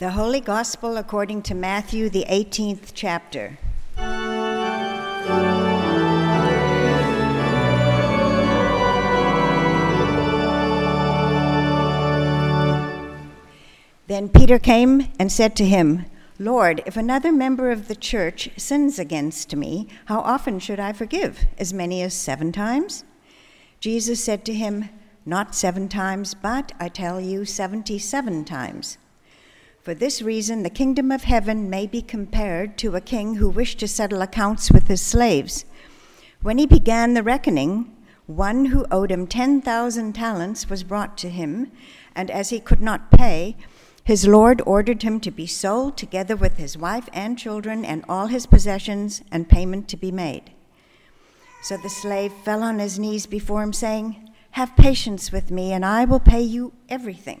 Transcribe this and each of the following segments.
The Holy Gospel according to Matthew, the 18th chapter. Then Peter came and said to him, Lord, if another member of the church sins against me, how often should I forgive? As many as seven times? Jesus said to him, Not seven times, but I tell you, seventy seven times. For this reason, the kingdom of heaven may be compared to a king who wished to settle accounts with his slaves. When he began the reckoning, one who owed him 10,000 talents was brought to him, and as he could not pay, his Lord ordered him to be sold together with his wife and children and all his possessions, and payment to be made. So the slave fell on his knees before him, saying, Have patience with me, and I will pay you everything.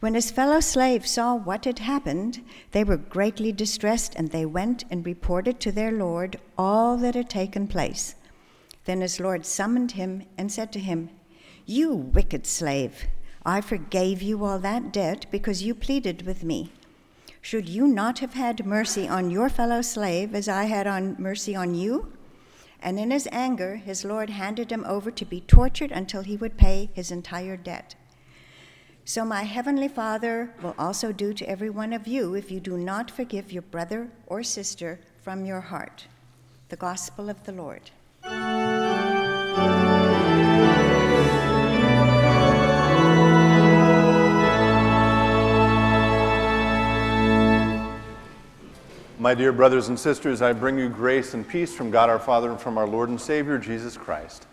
When his fellow slaves saw what had happened, they were greatly distressed, and they went and reported to their Lord all that had taken place. Then his Lord summoned him and said to him, You wicked slave! I forgave you all that debt because you pleaded with me. Should you not have had mercy on your fellow slave as I had on mercy on you? And in his anger, his Lord handed him over to be tortured until he would pay his entire debt. So my heavenly Father will also do to every one of you if you do not forgive your brother or sister from your heart. The Gospel of the Lord. My dear brothers and sisters, I bring you grace and peace from God our Father and from our Lord and Savior, Jesus Christ.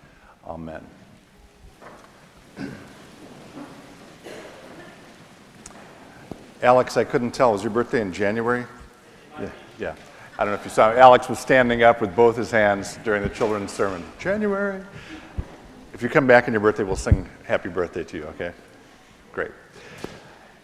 Amen. Alex, I couldn't tell. Was your birthday in January? Yeah. yeah. I don't know if you saw. Alex was standing up with both his hands during the children's sermon. January. If you come back on your birthday, we'll sing happy birthday to you, okay? Great.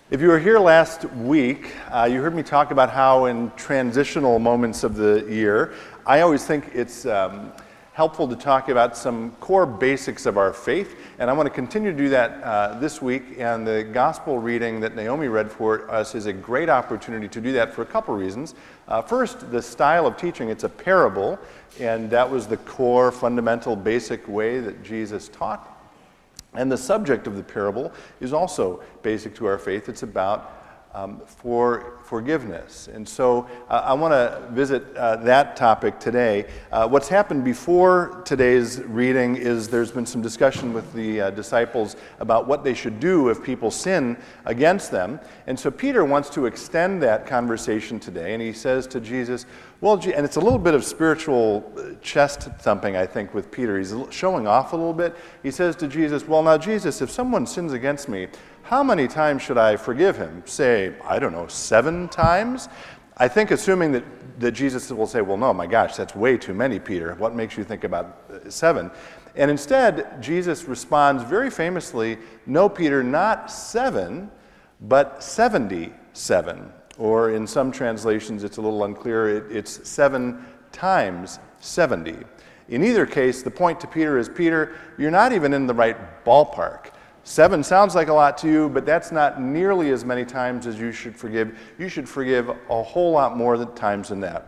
If you were here last week, uh, you heard me talk about how, in transitional moments of the year, I always think it's um, helpful to talk about some core basics of our faith. And I want to continue to do that uh, this week. And the gospel reading that Naomi read for us is a great opportunity to do that for a couple reasons. Uh, first, the style of teaching, it's a parable, and that was the core, fundamental, basic way that Jesus taught. And the subject of the parable is also basic to our faith. It's about um, for forgiveness. And so uh, I want to visit uh, that topic today. Uh, what's happened before today's reading is there's been some discussion with the uh, disciples about what they should do if people sin against them. And so Peter wants to extend that conversation today, and he says to Jesus, well, and it's a little bit of spiritual uh, chest thumping, I think, with Peter. He's showing off a little bit. He says to Jesus, Well, now, Jesus, if someone sins against me, how many times should I forgive him? Say, I don't know, seven times? I think assuming that, that Jesus will say, well, no, my gosh, that's way too many, Peter. What makes you think about uh, seven? And instead, Jesus responds very famously, no, Peter, not seven, but 77. Or in some translations, it's a little unclear, it, it's seven times 70. In either case, the point to Peter is Peter, you're not even in the right ballpark. Seven sounds like a lot to you, but that's not nearly as many times as you should forgive. You should forgive a whole lot more times than that.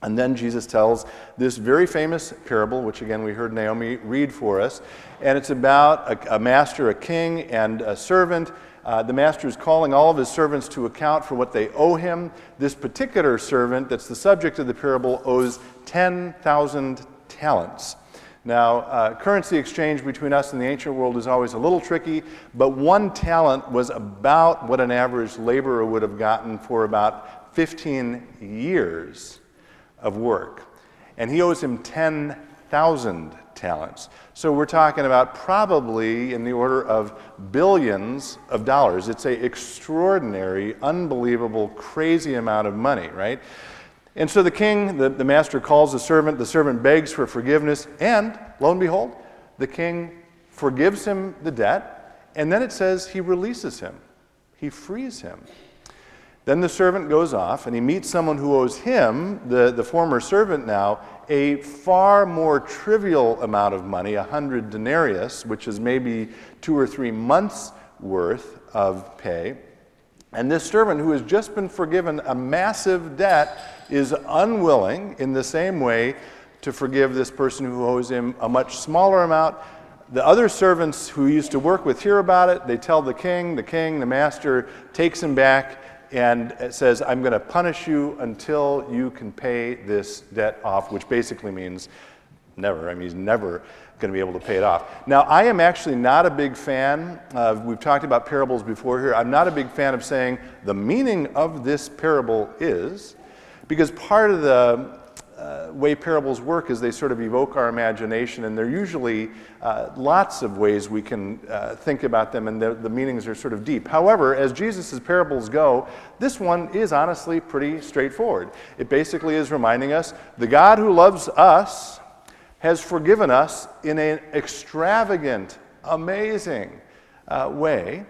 And then Jesus tells this very famous parable, which again we heard Naomi read for us. And it's about a, a master, a king, and a servant. Uh, the master is calling all of his servants to account for what they owe him. This particular servant, that's the subject of the parable, owes 10,000 talents. Now, uh, currency exchange between us and the ancient world is always a little tricky, but one talent was about what an average laborer would have gotten for about 15 years of work. And he owes him 10,000 10,000 talents. So we're talking about probably in the order of billions of dollars. It's an extraordinary, unbelievable, crazy amount of money, right? And so the king, the, the master calls the servant, the servant begs for forgiveness, and lo and behold, the king forgives him the debt, and then it says he releases him, he frees him. Then the servant goes off and he meets someone who owes him, the, the former servant now, a far more trivial amount of money, a hundred denarius, which is maybe two or three months' worth of pay. And this servant, who has just been forgiven a massive debt, is unwilling, in the same way, to forgive this person who owes him a much smaller amount. The other servants who used to work with hear about it. They tell the king. The king, the master, takes him back and says, I'm going to punish you until you can pay this debt off, which basically means never. I mean, he's never going to be able to pay it off. Now, I am actually not a big fan of, we've talked about parables before here, I'm not a big fan of saying the meaning of this parable is, because part of the uh, way parables work is they sort of evoke our imagination, and there are usually uh, lots of ways we can uh, think about them, and the, the, meanings are sort of deep. However, as Jesus' parables go, this one is honestly pretty straightforward. It basically is reminding us the God who loves us has forgiven us in an extravagant, amazing uh, way,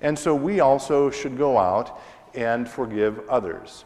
and so we also should go out and forgive others.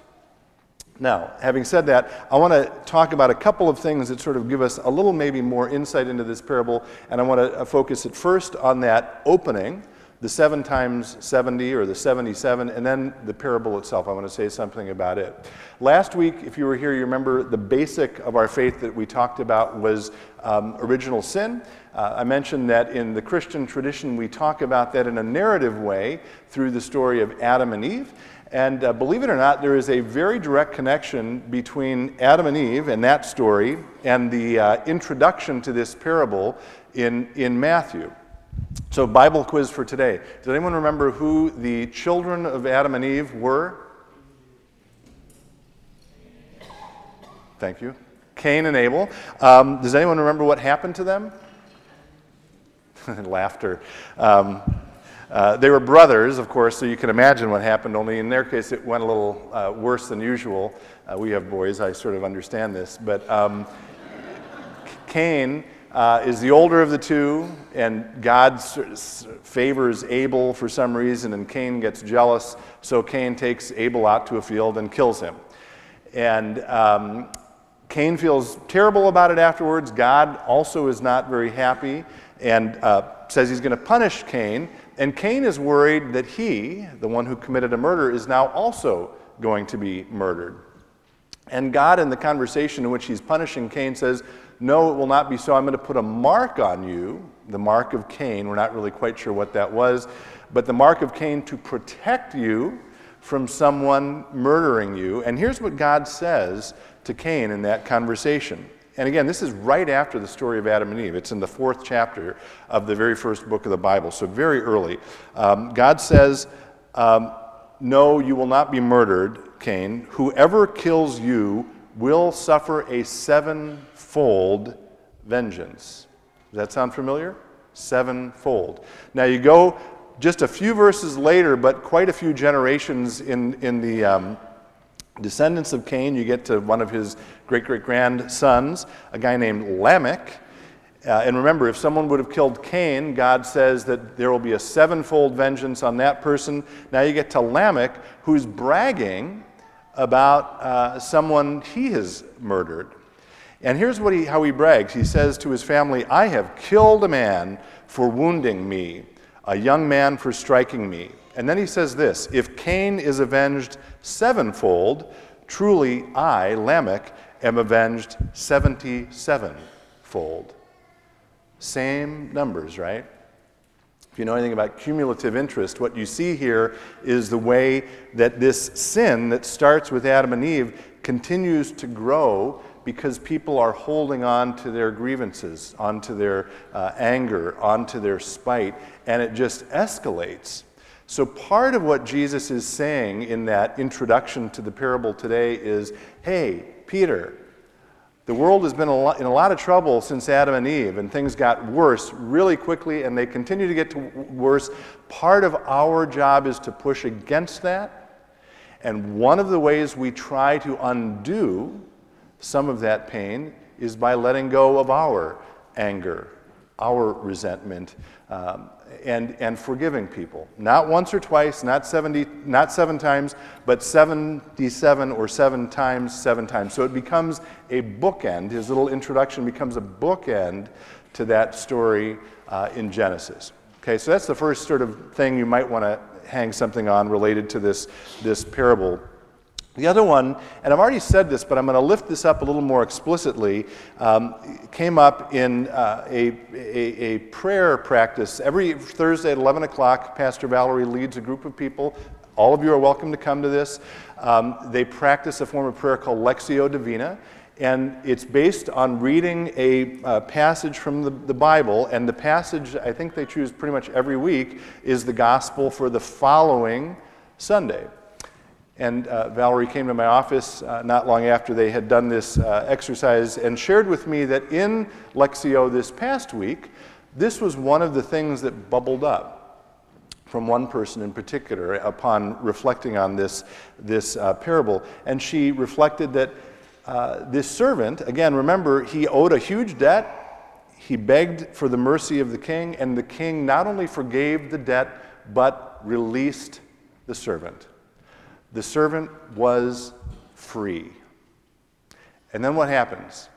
Now, having said that, I want to talk about a couple of things that sort of give us a little maybe more insight into this parable, and I want to uh, focus it first on that opening, the 7 times 70 or the 77, and then the parable itself. I want to say something about it. Last week, if you were here, you remember the basic of our faith that we talked about was um, original sin. Uh, I mentioned that in the Christian tradition, we talk about that in a narrative way through the story of Adam and Eve. And uh, believe it or not, there is a very direct connection between Adam and Eve and that story and the uh, introduction to this parable in, in Matthew. So, Bible quiz for today. Does anyone remember who the children of Adam and Eve were? Thank you. Cain and Abel. Um, does anyone remember what happened to them? Laughter. Um, uh, they were brothers, of course, so you can imagine what happened, only in their case it went a little uh, worse than usual. Uh, we have boys, I sort of understand this. But um, Cain uh, is the older of the two, and God favors Abel for some reason, and Cain gets jealous, so Cain takes Abel out to a field and kills him. And um, Cain feels terrible about it afterwards. God also is not very happy and uh, says he's going to punish Cain. And Cain is worried that he, the one who committed a murder, is now also going to be murdered. And God, in the conversation in which he's punishing Cain, says, No, it will not be so. I'm going to put a mark on you, the mark of Cain. We're not really quite sure what that was, but the mark of Cain to protect you from someone murdering you. And here's what God says to Cain in that conversation. And again, this is right after the story of Adam and Eve. It's in the fourth chapter of the very first book of the Bible, so very early. Um, God says, um, No, you will not be murdered, Cain. Whoever kills you will suffer a sevenfold vengeance. Does that sound familiar? Sevenfold. Now you go just a few verses later, but quite a few generations in, in the. Um, descendants of Cain, you get to one of his great great grandsons, a guy named Lamech. Uh, and remember, if someone would have killed Cain, God says that there will be a sevenfold vengeance on that person. Now you get to Lamech, who's bragging about uh, someone he has murdered. And here's what he, how he brags. He says to his family, I have killed a man for wounding me, a young man for striking me. And then he says this If Cain is avenged sevenfold, truly I, Lamech, am avenged 77 fold. Same numbers, right? If you know anything about cumulative interest, what you see here is the way that this sin that starts with Adam and Eve continues to grow because people are holding on to their grievances, onto their uh, anger, onto their spite, and it just escalates. So, part of what Jesus is saying in that introduction to the parable today is hey, Peter, The world has been in a lot of trouble since Adam and Eve, and things got worse really quickly, and they continue to get to worse. Part of our job is to push against that. And one of the ways we try to undo some of that pain is by letting go of our anger, our resentment, um, and, and forgiving people. Not once or twice, not, 70, not seven times, but 77 or seven times, seven times. So it becomes a bookend. His little introduction becomes a bookend to that story uh, in Genesis. Okay, so that's the first sort of thing you might want to hang something on related to this, this parable the other one, and I've already said this, but I'm going to lift this up a little more explicitly, um, came up in uh, a, a, a, prayer practice. Every Thursday at 11 o'clock, Pastor Valerie leads a group of people. All of you are welcome to come to this. Um, they practice a form of prayer called Lectio Divina, and it's based on reading a uh, passage from the, the Bible. And the passage I think they choose pretty much every week is the gospel for the following Sunday. And uh, Valerie came to my office uh, not long after they had done this uh, exercise and shared with me that in Lectio this past week, this was one of the things that bubbled up from one person in particular upon reflecting on this, this uh, parable. And she reflected that uh, this servant, again, remember, he owed a huge debt. He begged for the mercy of the king, and the king not only forgave the debt, but released the servant. The servant was free. And then what happens?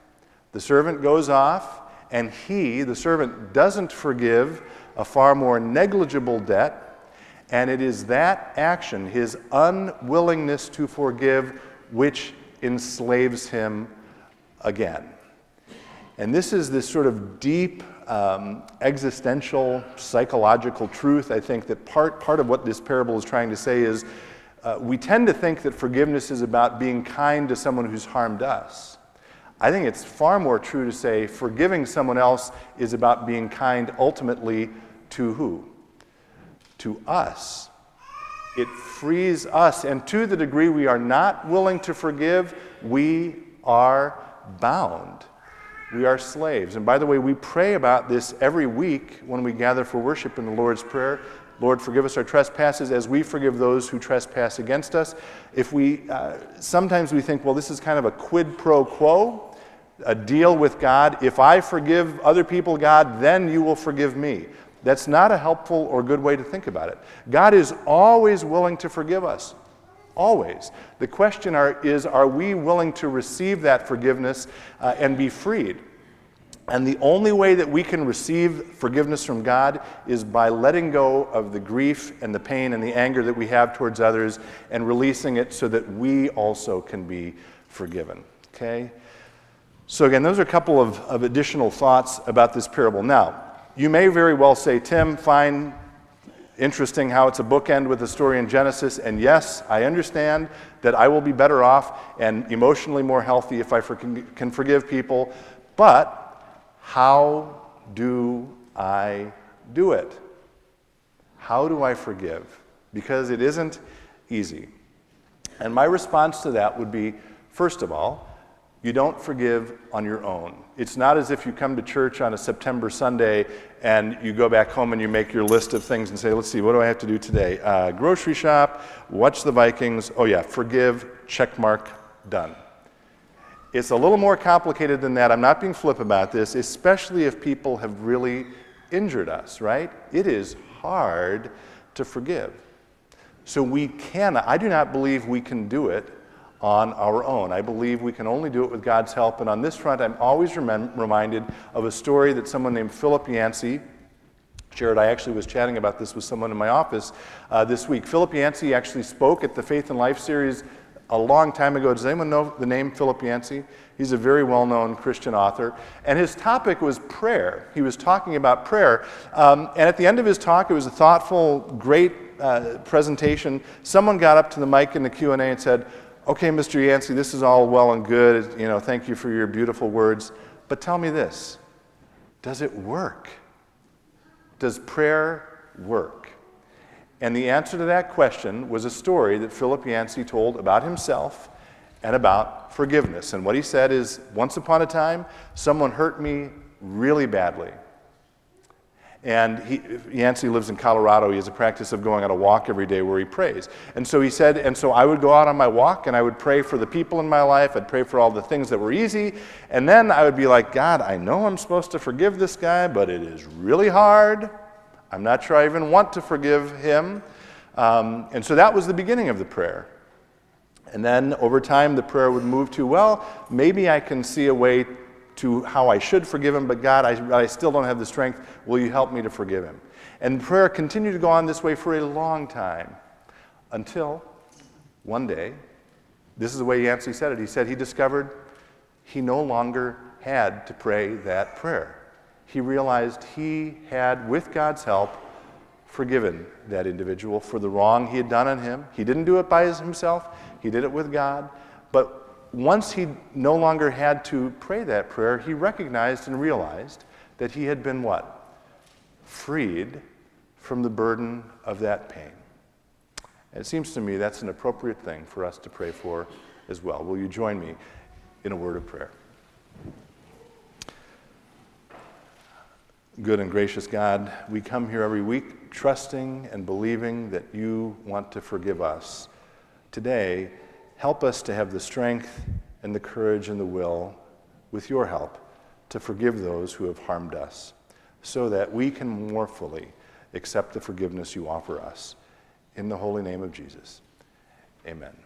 The servant goes off, and he, the servant, doesn't forgive a far more negligible debt. And it is that action, his unwillingness to forgive, which enslaves him again. And this is this sort of deep um, existential psychological truth, I think, that part, part of what this parable is trying to say is uh, we tend to think that forgiveness is about being kind to someone who's harmed us. I think it's far more true to say forgiving someone else is about being kind ultimately to who? To us. It frees us, and to the degree we are not willing to forgive, we are bound. We are slaves. And by the way, we pray about this every week when we gather for worship in the Lord's Prayer. Lord, forgive us our trespasses as we forgive those who trespass against us. If we, uh, sometimes we think, well, this is kind of a quid pro quo, a deal with God. If I forgive other people, God, then you will forgive me. That's not a helpful or good way to think about it. God is always willing to forgive us. Always. The question are, is are we willing to receive that forgiveness uh, and be freed? And the only way that we can receive forgiveness from God is by letting go of the grief and the pain and the anger that we have towards others and releasing it so that we also can be forgiven. Okay? So, again, those are a couple of, of additional thoughts about this parable. Now, you may very well say, Tim, fine, interesting how it's a bookend with the story in Genesis. And yes, I understand that I will be better off and emotionally more healthy if I for- can forgive people. But how do I do it? How do I forgive? Because it isn't easy. And my response to that would be first of all, you don't forgive on your own. It's not as if you come to church on a September Sunday and you go back home and you make your list of things and say, let's see, what do I have to do today? Uh, grocery shop, watch the Vikings. Oh, yeah, forgive, check mark, done. It's a little more complicated than that. I'm not being flip about this, especially if people have really injured us, right? It is hard to forgive. So we can, I do not believe we can do it on our own. I believe we can only do it with God's help. And on this front, I'm always rem- reminded of a story that someone named Philip Yancey shared. I actually was chatting about this with someone in my office uh, this week. Philip Yancey actually spoke at the Faith and Life series a long time ago. Does anyone know the name Philip Yancey? He's a very well known Christian author. And his topic was prayer. He was talking about prayer. Um, and at the end of his talk, it was a thoughtful, great uh, presentation. Someone got up to the mic in the Q&A and said, okay, Mr. Yancey, this is all well and good. You know, thank you for your beautiful words. But tell me this does it work? Does prayer work? And the answer to that question was a story that Philip Yancey told about himself and about forgiveness. And what he said is once upon a time, someone hurt me really badly. And he, Yancey lives in Colorado. He has a practice of going on a walk every day where he prays. And so he said, and so I would go out on my walk and I would pray for the people in my life. I'd pray for all the things that were easy. And then I would be like, God, I know I'm supposed to forgive this guy, but it is really hard. I'm not sure I even want to forgive him. Um, and so that was the beginning of the prayer. And then over time, the prayer would move to, well, maybe I can see a way to how I should forgive him, but God, I, I still don't have the strength. Will you help me to forgive him? And prayer continued to go on this way for a long time until one day, this is the way Yancey said it. He said he discovered he no longer had to pray that prayer. He realized he had, with God's help, forgiven that individual for the wrong he had done on him. He didn't do it by himself, he did it with God. But once he no longer had to pray that prayer, he recognized and realized that he had been what? Freed from the burden of that pain. And it seems to me that's an appropriate thing for us to pray for as well. Will you join me in a word of prayer? Good and gracious God, we come here every week trusting and believing that you want to forgive us. Today, Help us to have the strength and the courage and the will, with your help, to forgive those who have harmed us, so that we can more fully accept the forgiveness you offer us. In the holy name of Jesus, amen.